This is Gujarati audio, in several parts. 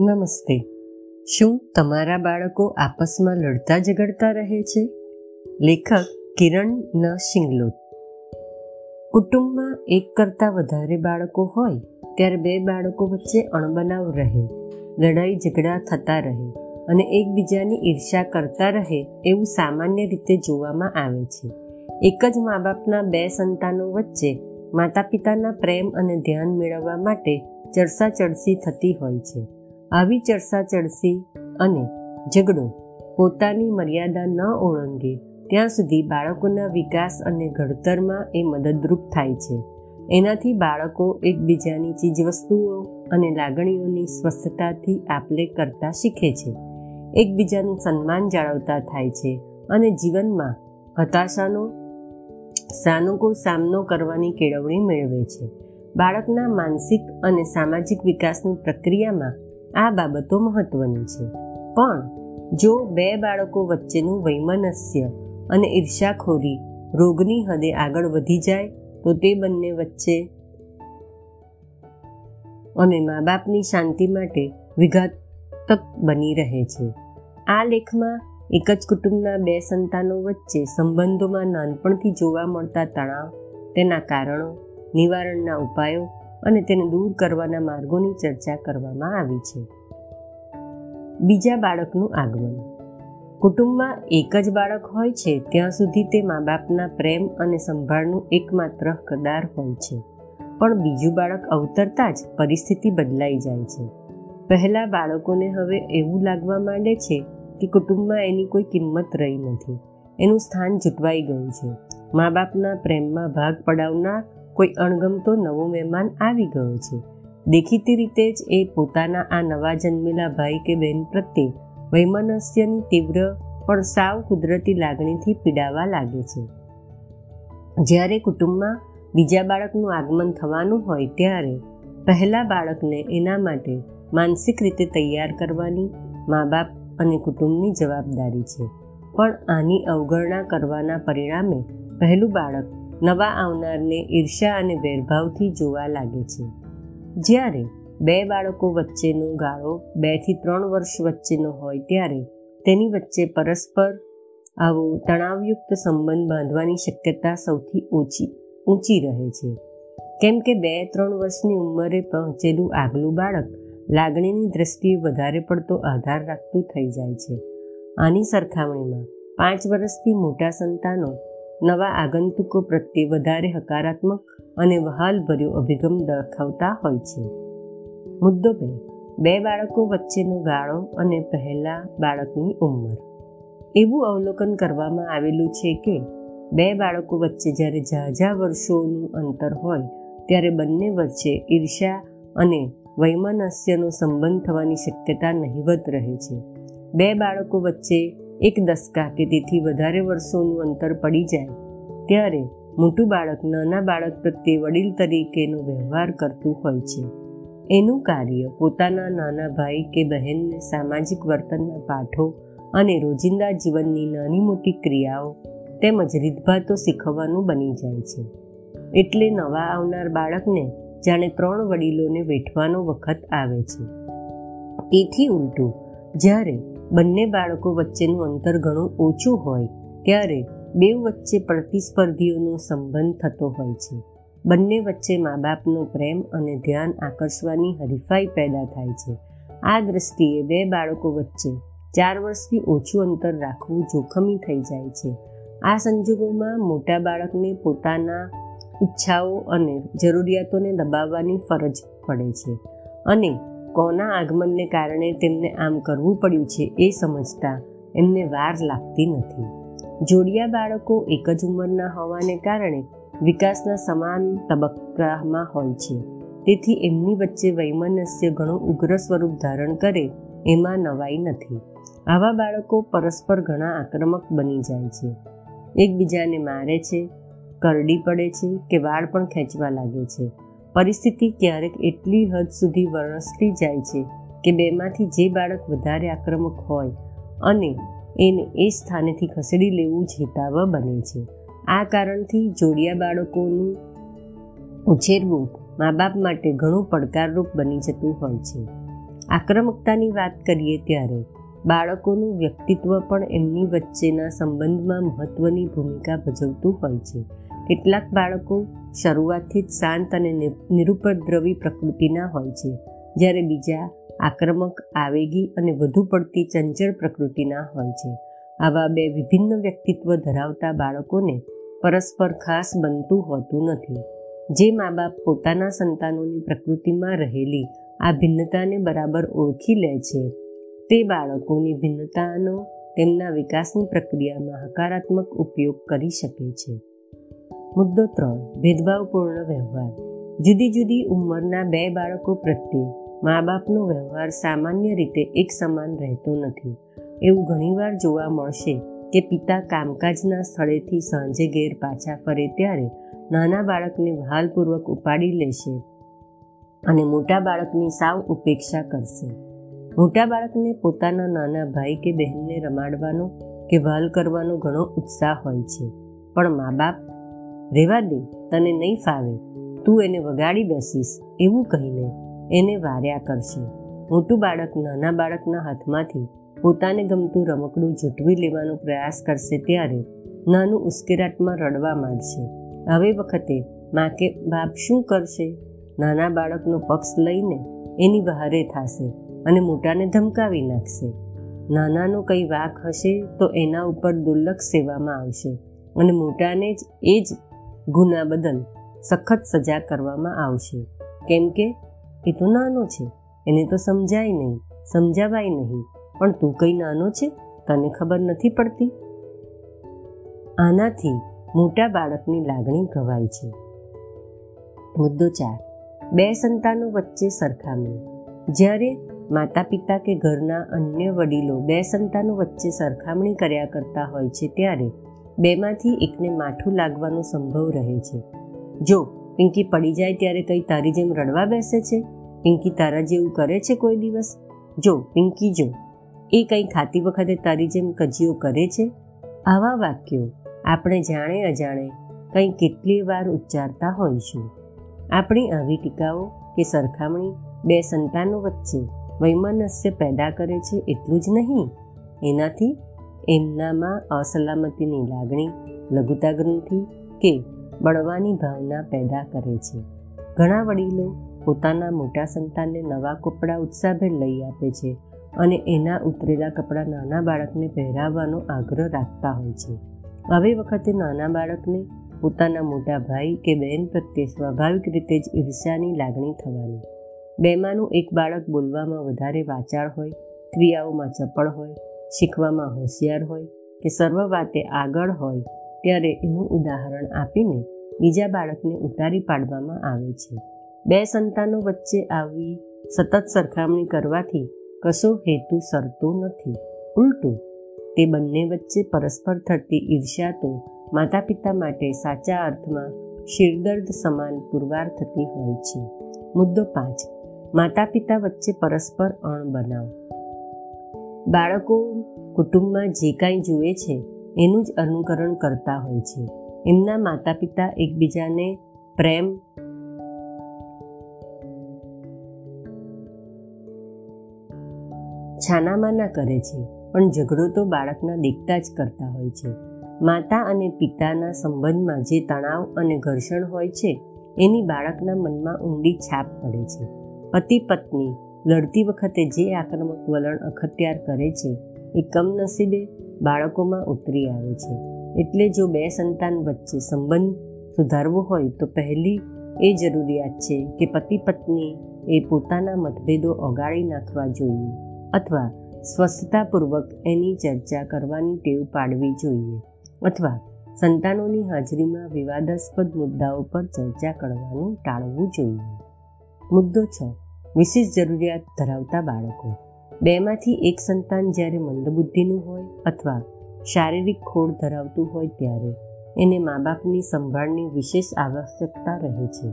નમસ્તે. શું તમારા બાળકો આપસમાં લડતા ઝઘડતા રહે છે? લેખક કિરણ ન શિંગલોત. કુટુંબમાં એક કરતાં વધારે બાળકો હોય, ત્યારે બે બાળકો વચ્ચે અણબનાવ રહે, લડાઈ ઝઘડા થતા રહે અને એકબીજાની ઈર્ષા કરતા રહે એવું સામાન્ય રીતે જોવામાં આવે છે. એક જ મા બાપના બે સંતાનો વચ્ચે માતા પિતાના પ્રેમ અને ધ્યાન મેળવવા માટે ચરસા ચડસી થતી હોય છે. આવી ચર્ચા ચડસી અને ઝઘડો પોતાની મર્યાદા ન ઓળંગે, ત્યાં સુધી બાળકોના વિકાસ અને ઘડતરમાં એ મદદરૂપ થાય છે. એનાથી બાળકો એકબીજાની ચીજવસ્તુઓ અને લાગણીઓની સ્વસ્થતાથી આપલે કરતા શીખે છે. એકબીજાનું સન્માન જાળવતા થાય છે અને જીવનમાં હતાશાનો સાનુકૂળ સામનો કરવાની કેળવણી મેળવે છે. બાળકના માનસિક અને સામાજિક વિકાસની પ્રક્રિયામાં આ બાબતો મહત્વની છે. પણ, જો બે બાળકો વચ્ચેનું વૈમનસ્ય અને ઈર્ષાખોરી રોગની હદે આગળ વધી જાય, તો તે બંને વચ્ચે અને મા બાપની શાંતિ માટે વિઘાતક બની રહે છે. આ લેખમાં એક જ કુટુંબના બે સંતાનો વચ્ચે સંબંધોમાં નાનપણથી જોવા મળતા તણાવ, તેના કારણો, નિવારણના ઉપાયો અને તેને દૂર કરવાના માર્ગોની ચર્ચા કરવામાં આવી છે. બીજા બાળકનું આગમન. કુટુંબમાં એક જ બાળક હોય છે, ત્યાં સુધી તે મા બાપના પ્રેમ અને સંભાળનું એકમાત્ર હકદાર હોય છે. પણ બીજું બાળક અવતરતા જ પરિસ્થિતિ બદલાઈ જાય છે. પહેલા બાળકોને હવે એવું લાગવા માંડે છે કે કુટુંબમાં એની કોઈ કિંમત રહી નથી. એનું સ્થાન જૂટવાઈ ગયું છે. મા બાપના પ્રેમમાં ભાગ પડાવનાર કોઈ અણગમતો નવો મહેમાન આવી ગયો છે. દેખીતી રીતે જ એ પોતાના આ નવા જન્મેલા ભાઈ કે બહેન પ્રત્યે વૈમનસ્યની તીવ્ર, પણ સાવ કુદરતી લાગણીથી પીડાવા લાગે છે. જ્યારે કુટુંબમાં બીજા બાળકનું આગમન થવાનું હોય ત્યારે પહેલા બાળકને એના માટે માનસિક રીતે તૈયાર કરવાની મા બાપ અને કુટુંબની જવાબદારી છે. પણ આની અવગણના કરવાના પરિણામે પહેલું બાળક નવા આવનારને ઈર્ષા અને વેરભાવથી જોવા લાગે છે. જ્યારે બે બાળકો વચ્ચેનો ગાળો બેથી ત્રણ વર્ષ વચ્ચેનો હોય ત્યારે તેની વચ્ચે પરસ્પર આવો તણાવયુક્ત સંબંધ બાંધવાની શક્યતા સૌથી ઓછી, ઊંચી રહે છે. કેમ કે બે ત્રણ વર્ષની ઉંમરે પહોંચેલું આગલું બાળક લાગણીની દ્રષ્ટિએ વધારે પડતો આધાર રાખતું થઈ જાય છે. આની સરખામણીમાં પાંચ વર્ષથી મોટા સંતાનો નવા આગંતુકો પ્રત્યે વધારે હકારાત્મક અને વહાલભર્યો અભિગમ દર્શાવતા હોય છે. મુદ્દો બે. બે બાળકો વચ્ચેનો ગાળો અને પહેલા બાળકની ઉંમર. એવું અવલોકન કરવામાં આવેલું છે કે બે બાળકો વચ્ચે જ્યારે ઝાઝા વર્ષોનું અંતર હોય, ત્યારે બંને વચ્ચે ઈર્ષ્યા અને વૈમનસ્યનો સંબંધ થવાની શક્યતા નહિવત રહે છે. બે બાળકો વચ્ચે એક દસકા કે તેથી વધારે વર્ષોનું અંતર પડી જાય, ત્યારે મોટું બાળક નાના બાળક પ્રત્યે વડીલ તરીકેનો વ્યવહાર કરતું હોય છે. એનું કાર્ય પોતાના નાના ભાઈ કે બહેનને સામાજિક વર્તનના પાઠો અને રોજિંદા જીવનની નાની મોટી ક્રિયાઓ તેમજ રીતભાતો શીખવવાનું બની જાય છે. એટલે નવા આવનાર બાળકને જાણે ત્રણ વડીલોને વેઠવાનો વખત આવે છે. તેથી ઉલટું, જ્યારે બંને બાળકો વચ્ચેનું અંતર ઘણું ઓછું હોય ત્યારે બે વચ્ચે પ્રતિસ્પર્ધીઓનો સંબંધ થતો હોય છે. બંને વચ્ચે મા બાપનો પ્રેમ અને ધ્યાન આકર્ષવાની હરીફાઈ પેદા થાય છે. આ દ્રષ્ટિએ બે બાળકો વચ્ચે ચાર વર્ષથી ઓછું અંતર રાખવું જોખમી થઈ જાય છે. આ સંજોગોમાં મોટા બાળકને પોતાના ઈચ્છાઓ અને જરૂરિયાતોને દબાવવાની ફરજ પડે છે અને કોના આગમનને કારણે તેમને આમ કરવું પડ્યું છે એ સમજતા એમને વાર લાગતી નથી. જોડિયા બાળકો એક જ ઉંમરના હોવાને કારણે વિકાસના સમાન તબક્કામાં હોય છે. તેથી એમની વચ્ચે વૈમનસ્ય ઘણું ઉગ્ર સ્વરૂપ ધારણ કરે એમાં નવાઈ નથી. આવા બાળકો પરસ્પર ઘણા આક્રમક બની જાય છે. એકબીજાને મારે છે, કરડી પડે છે કે વાળ પણ ખેંચવા લાગે છે. પરિસ્થિતિ ક્યારેક એટલી હદ સુધી વરસતી જાય છે કે બેમાંથી જે બાળક વધારે આક્રમક હોય અને એને એ સ્થાનેથી ખસેડી લેવું ચેતાવવા બને છે. આ કારણથી જોડિયા બાળકોનું ઉછેરવું મા બાપ માટે ઘણું પડકારરૂપ બની જતું હોય છે. આક્રમકતાની વાત કરીએ ત્યારે બાળકોનું વ્યક્તિત્વ પણ એમની વચ્ચેના સંબંધમાં મહત્વની ભૂમિકા ભજવતું હોય છે. કેટલાક બાળકો શરૂઆતથી જ શાંત અને નિરુપદ્રવી પ્રકૃતિના હોય છે, જ્યારે બીજા આક્રમક, આવેગી અને વધુ પડતી ચંચળ પ્રકૃતિના હોય છે. આવા બે વિભિન્ન વ્યક્તિત્વ ધરાવતા બાળકોને પરસ્પર ખાસ બનતું હોતું નથી. જે મા બાપ પોતાના સંતાનોની પ્રકૃતિમાં રહેલી આ ભિન્નતાને બરાબર ઓળખી લે છે, તે બાળકોની ભિન્નતાનો તેમના વિકાસની પ્રક્રિયામાં હકારાત્મક ઉપયોગ કરી શકે છે. મુદ્દો ત્રણ, ભેદભાવપૂર્ણ વ્યવહાર. જુદી જુદી ઉંમરના બે બાળકો પ્રત્યે મા બાપનો વ્યવહાર સામાન્ય રીતે એક સમાન રહેતો નથી. એવું ઘણીવાર જોવા મળશે કે પિતા કામકાજના સ્થળેથી સાંજે ઘેર પાછા ફરે ત્યારે નાના બાળકને વહાલપૂર્વક ઉપાડી લેશે અને મોટા બાળકની સાવ ઉપેક્ષા કરશે. મોટા બાળકને પોતાના નાના ભાઈ કે બહેનને રમાડવાનો કે વહાલ કરવાનો ઘણો ઉત્સાહ હોય છે. પણ મા બાપ રેવા દે, તને નહીં ફાવે. તું એને વગાડી બેસીશ, એવું કહીને એને વાર્યા કરશે. મોટું બાળક નાના બાળકના હાથમાંથી પોતાને ગમતું રમકડું ઝૂંટવી લેવાનો પ્રયાસ કરશે ત્યારે નાનું ઉશ્કેરાટમાં રડવા માંડશે. હવે વખતે મા કે બાપ શું કરશે? નાના બાળકનો પક્ષ લઈને એની બહારે થશે અને મોટાને ધમકાવી નાખશે. નાનાનો કંઈ વાક હશે તો એના ઉપર દુર્લક્ષ સેવામાં આવશે અને મોટાને જ એ જ ગુના બદલ સખત સજા કરવામાં આવશે. કેમ કે, એ તો નાનો છે, એને તો સમજાય નહીં, સમજાવાય નહીં. પણ તું કંઈ નાનો છે, તને ખબર નથી પડતી? આનાથી મોટા બાળકની લાગણી ગવાય છે. મુદ્દો ચાર. બે સંતાનો વચ્ચે સરખામણી. જ્યારે માતા પિતા કે ઘરના અન્ય વડીલો બે સંતાનો વચ્ચે સરખામણી કર્યા કરતા હોય છે, ત્યારે બેમાંથી એકને માઠું લાગવાનો સંભવ રહે છે. જો, પિંકી પડી જાય ત્યારે કંઈ તારી જેમ રડવા બેસે છે? પિંકી તારા જેવું કરે છે કોઈ દિવસ? જો, પિંકી, જો. એ કંઈ ખાતી વખતે તારી જેમ કજીઓ કરે છે? આવા વાક્યો આપણે જાણે અજાણે કંઈ કેટલી વાર ઉચ્ચારતા હોઈશું. આપણી આવી ટીકાઓ કે સરખામણી બે સંતાનો વચ્ચે વૈમનસ્ય પેદા કરે છે એટલું જ નહીં. એનાથી એમનામાં અસલામતીની લાગણી લઘુતા ગ્રંથિ કે બળવાની ભાવના પેદા કરે છે. ઘણા વડીલો પોતાના મોટા સંતાનને નવા કપડાં ઉત્સાહભેર લઈ આપે છે અને એના ઉતરેલા કપડાં નાના બાળકને પહેરાવવાનો આગ્રહ રાખતા હોય છે. આવી વખતે નાના બાળકને પોતાના મોટા ભાઈ કે બહેન પ્રત્યે સ્વાભાવિક રીતે જ ઈર્ષ્યાની લાગણી થવાની. બેમાંનું એક બાળક બોલવામાં વધારે વાચાળ હોય, ક્રિયાઓમાં ચપળ હોય શીખવામાં હોશિયાર હોય કે સર્વ વાતે આગળ હોય ત્યારે એનું ઉદાહરણ આપીને બીજા બાળકને ઉતારી પાડવામાં આવે છે. બે સંતાનો વચ્ચે આવી સતત સરખામણી કરવાથી કશો હેતુ સરતો નથી. ઉલટું, તે બંને વચ્ચે પરસ્પર થતી ઈર્ષ્યા તો માતા પિતા માટે સાચા અર્થમાં શિરદર્દ સમાન પુરવાર થતી હોય છે. મુદ્દો પાંચ માતા પિતા વચ્ચે પરસ્પર અણ બનાવ બાળકો કુટુંબમાં જે કાંઈ જુએ છે, એનું જ અનુકરણ કરતા હોય છે. એમના માતા પિતા એકબીજાને પ્રેમ છાનામાના કરે છે, પણ ઝઘડો તો બાળકના દેખતા જ કરતા હોય છે. માતા અને પિતાના સંબંધમાં જે તણાવ અને ઘર્ષણ હોય છે, એની બાળકના મનમાં ઊંડી છાપ પડે છે. પતિ પત્ની લડતી વખતે જે આક્રમક વલણ અખત્યાર કરે છે, એ કમનસીબે બાળકોમાં ઉતરી આવે છે. એટલે જો બે સંતાન વચ્ચે સંબંધ સુધારવો હોય, તો પહેલી એ જરૂરિયાત છે કે પતિ પત્ની એ પોતાના મતભેદો ઓગાળી નાખવા જોઈએ અથવા સ્વસ્થતાપૂર્વક એની ચર્ચા કરવાની ટેવ પાડવી જોઈએ અથવા સંતાનોની હાજરીમાં વિવાદાસ્પદ મુદ્દાઓ પર ચર્ચા કરવાનું ટાળવું જોઈએ. મુદ્દો છ. વિશેષ જરૂરિયાત ધરાવતા બાળકો. બેમાંથી એક સંતાન જ્યારે મંદબુદ્ધિનું હોય અથવા શારીરિક ખોડ ધરાવતું હોય ત્યારે એને મા બાપની સંભાળની વિશેષ આવશ્યકતા રહે છે.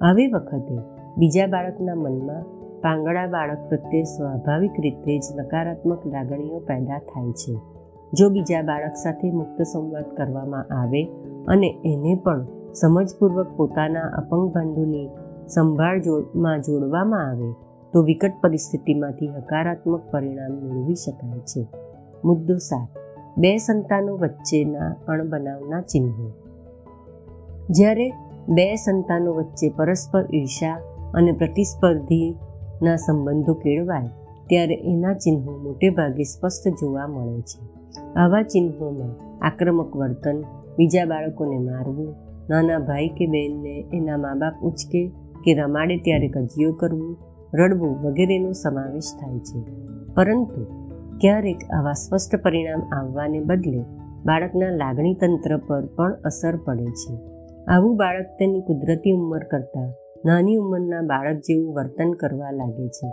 આવી વખતે બીજા બાળકના મનમાં પાંગડા બાળક પ્રત્યે સ્વાભાવિક રીતે જ નકારાત્મક લાગણીઓ પેદા થાય છે. જો બીજા બાળક સાથે મુક્ત સંવાદ કરવામાં આવે અને એને પણ સમજપૂર્વક પોતાના અપંગ બંધુની સંભાળ જોડમાં જોડવામાં આવે, તો વિકટ પરિસ્થિતિમાંથી હકારાત્મક પરિણામ મેળવી શકાય છે. મુદ્દો સાત. બે સંતાનો વચ્ચેના અણબનાવના ચિહ્નો. જ્યારે બે સંતાનો વચ્ચે પરસ્પર ઈર્ષા અને પ્રતિસ્પર્ધીના સંબંધો કેળવાય, ત્યારે એના ચિહ્નો મોટે ભાગે સ્પષ્ટ જોવા મળે છે. આવા ચિહ્નોમાં આક્રમક વર્તન, બીજા બાળકોને મારવું, નાના ભાઈ કે બહેનને એના મા બાપ ઉચકે કે રમાડે ત્યારે કજિયો કરવું, રડવું વગેરેનો સમાવેશ થાય છે. પરંતુ ક્યારેક આવા સ્પષ્ટ પરિણામ આવવાને બદલે બાળકના લાગણી તંત્ર પર પણ અસર પડે છે. આવું બાળક તેની કુદરતી ઉંમર કરતાં નાની ઉંમરના બાળક જેવું વર્તન કરવા લાગે છે.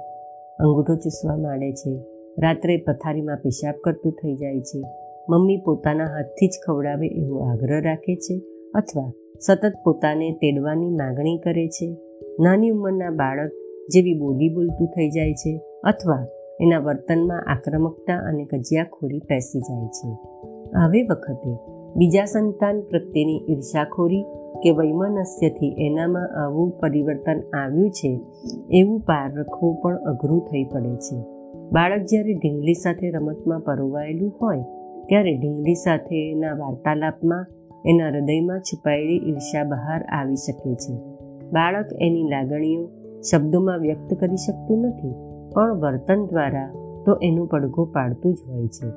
અંગૂઠો ચૂસવા માંડે છે. રાત્રે પથારીમાં પેશાબ કરતું થઈ જાય છે. મમ્મી પોતાના હાથથી જ ખવડાવે એવો આગ્રહ રાખે છે અથવા સતત પોતાને તેડવાની માગણી કરે છે. નાની ઉંમરના બાળક જેવી બોલી બોલતું થઈ જાય છે અથવા એના વર્તનમાં આક્રમકતા અને કજિયાખોરી પેસી જાય છે. આવી વખતે બીજા સંતાન પ્રત્યેની ઈર્ષાખોરી કે વૈમનસ્યથી એનામાં આવું પરિવર્તન આવ્યું છે એવું પાર રખવું પણ અઘરું થઈ પડે છે. બાળક જ્યારે ઢીંગલી સાથે રમતમાં પરોવાયેલું હોય, ત્યારે ઢીંગલી સાથે એના વાર્તાલાપમાં એના હૃદયમાં છુપાયેલી ઈર્ષા બહાર આવી શકે છે. બાળક એની લાગણીઓ શબ્દોમાં વ્યક્ત કરી શકતું નથી, પણ વર્તન દ્વારા તો એનો પડઘો પાડતું જ હોય છે.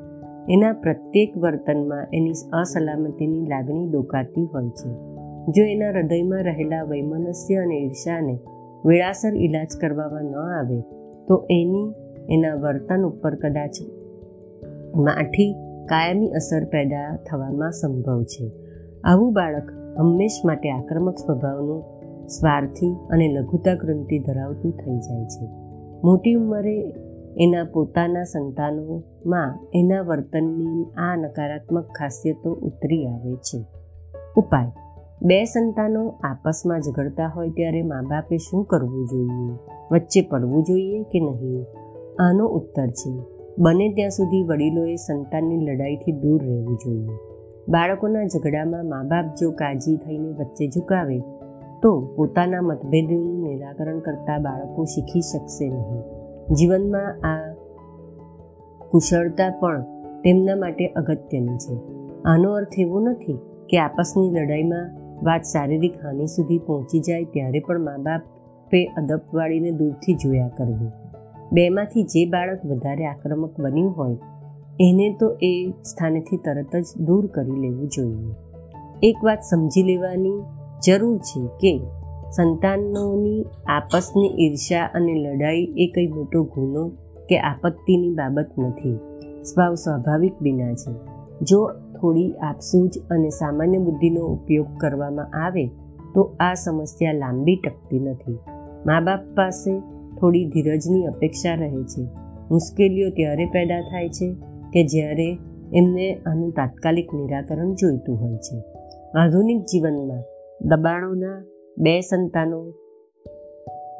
એના પ્રત્યેક વર્તનમાં એની અસલામતીની લાગણી ડોકાતી હોય છે. જો એના હૃદયમાં રહેલા વૈમનસ્ય અને ઈર્ષાને વેળાસર ઈલાજ કરવામાં ન આવે, તો એની, એના વર્તન ઉપર કદાચ માઠી, કાયમી અસર પેદા થવામાં સંભવ છે. આવું બાળક હંમેશ માટે આક્રમક સ્વભાવનું સ્વાર્થી અને લઘુતા ગ્રંથિ ધરાવતું થઈ જાય છે. મોટી ઉંમરે એના પોતાના સંતાનોમાં એના વર્તનની આ નકારાત્મક ખાસિયતો ઉતરી આવે છે. ઉપાય. બે સંતાનો આપસમાં ઝઘડતા હોય ત્યારે મા બાપે શું કરવું જોઈએ? વચ્ચે પડવું જોઈએ કે નહીં? આનો ઉત્તર છે. બને ત્યાં સુધી વડીલોએ સંતાનની લડાઈથી દૂર રહેવું જોઈએ. બાળકોના ઝઘડામાં મા બાપ જો કાજી થઈને વચ્ચે ઝુકાવે તો પોતાના મતભેદનું નિરાકરણ કરતા બાળકો શીખી શકશે નહીં. જીવનમાં આ કુશળતા પણ તેમના માટે અગત્યની છે. આનો અર્થ એવો નથી કે આપસની લડાઈમાં વાત શારીરિક હાનિ સુધી પહોંચી જાય ત્યારે પણ મા બાપે અદપ દૂરથી જોયા કરવું. બેમાંથી જે બાળક વધારે આક્રમક બન્યું હોય, એને તો એ સ્થાનેથી તરત જ દૂર કરી લેવું જોઈએ. એક વાત સમજી લેવાની જરૂર છે કે સંતાનોની આપસની ઈર્ષા અને લડાઈ એ કંઈ મોટો ગુનો કે આપત્તિની બાબત નથી. સ્વાવ સ્વાભાવિક બિના છે. જો થોડી આપસૂજ અને સામાન્ય બુદ્ધિનો ઉપયોગ કરવામાં આવે, તો આ સમસ્યા લાંબી ટકતી નથી. મા બાપ પાસે થોડી ધીરજની અપેક્ષા રહે છે. મુશ્કેલીઓ ત્યારે પેદા થાય છે કે જ્યારે એમને આનું તાત્કાલિક નિરાકરણ જોઈતું હોય છે. આધુનિક જીવનમાં દબાણોના બે સંતાનો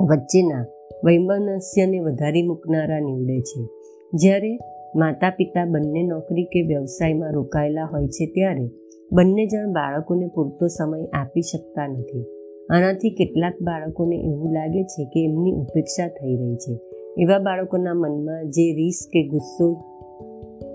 વચ્ચેના વૈમનસ્યને વધારી મૂકનારા નીવડે છે. જ્યારે માતા પિતા બંને નોકરી કે વ્યવસાયમાં રોકાયેલા હોય છે ત્યારે બંને જણ બાળકોને પૂરતો સમય આપી શકતા નથી. આનાથી કેટલાક બાળકોને એવું લાગે છે કે એમની ઉપેક્ષા થઈ રહી છે. એવા બાળકોના મનમાં જે રીસ કે ગુસ્સો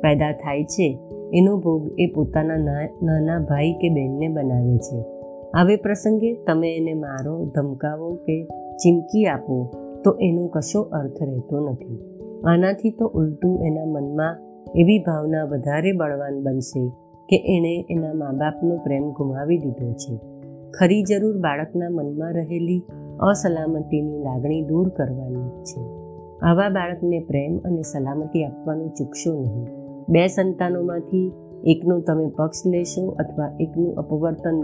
પેદા થાય છે, એનો ભોગ એ પોતાના નાના ભાઈ કે બહેનને બનાવે છે. આવે પ્રસંગે તમે એને મારો ધમકાવો કે ચીમકી આપો, તો એનો કશો અર્થ રહેતો નથી. આનાથી તો ઉલટું એના મનમાં એવી ભાવના વધારે બળવાન બનશે કે એણે એના મા બાપનો પ્રેમ ગુમાવી દીધો છે. ખરી જરૂર બાળકના મનમાં રહેલી અસલામતીની લાગણી દૂર કરવાની છે. આવા બાળકને પ્રેમ અને સલામતી આપવાનું ચૂકશો નહીં. બે સંતાનોમાંથી એકનું તમે પક્ષ લેશો અથવા એકનું અપવર્તન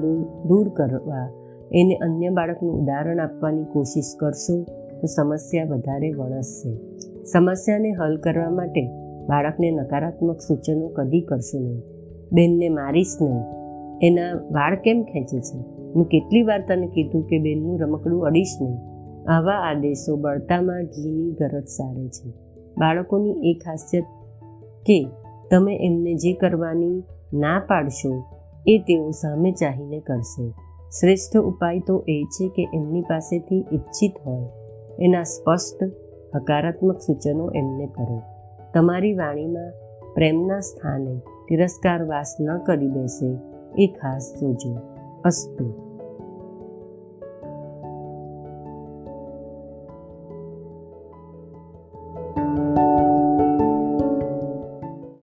દૂર કરવા, એને અન્ય બાળકનું ઉદાહરણ આપવાની કોશિશ કરશો, તો સમસ્યા વધારે વણસશે સમસ્યાને હલ કરવા માટે બાળકને નકારાત્મક સૂચનો કદી કરશો નહીં. બેનને મારીશ નહીં. એના વાળ કેમ ખેંચે છે? હું કેટલી વાર તને કીધું કે બેનનું રમકડું અડીશ નહીં. આવા આદેશો બળતામાં ઘીની ગરજ સારે છે. બાળકોની એ ખાસિયત કે તમે એમને જે કરવાની ના પાડશો, એ તેઓ સામે ચાહીને કરશે. શ્રેષ્ઠ ઉપાય તો એ છે કે એમની પાસેથી ઈચ્છિત હોય. એના સ્પષ્ટ, હકારાત્મક સૂચનો એમને કરો. તમારી વાણીમાં પ્રેમના સ્થાને તિરસ્કાર વાસ ન કરી બેસે, એ ખાસ જોજો. અસ્તુ.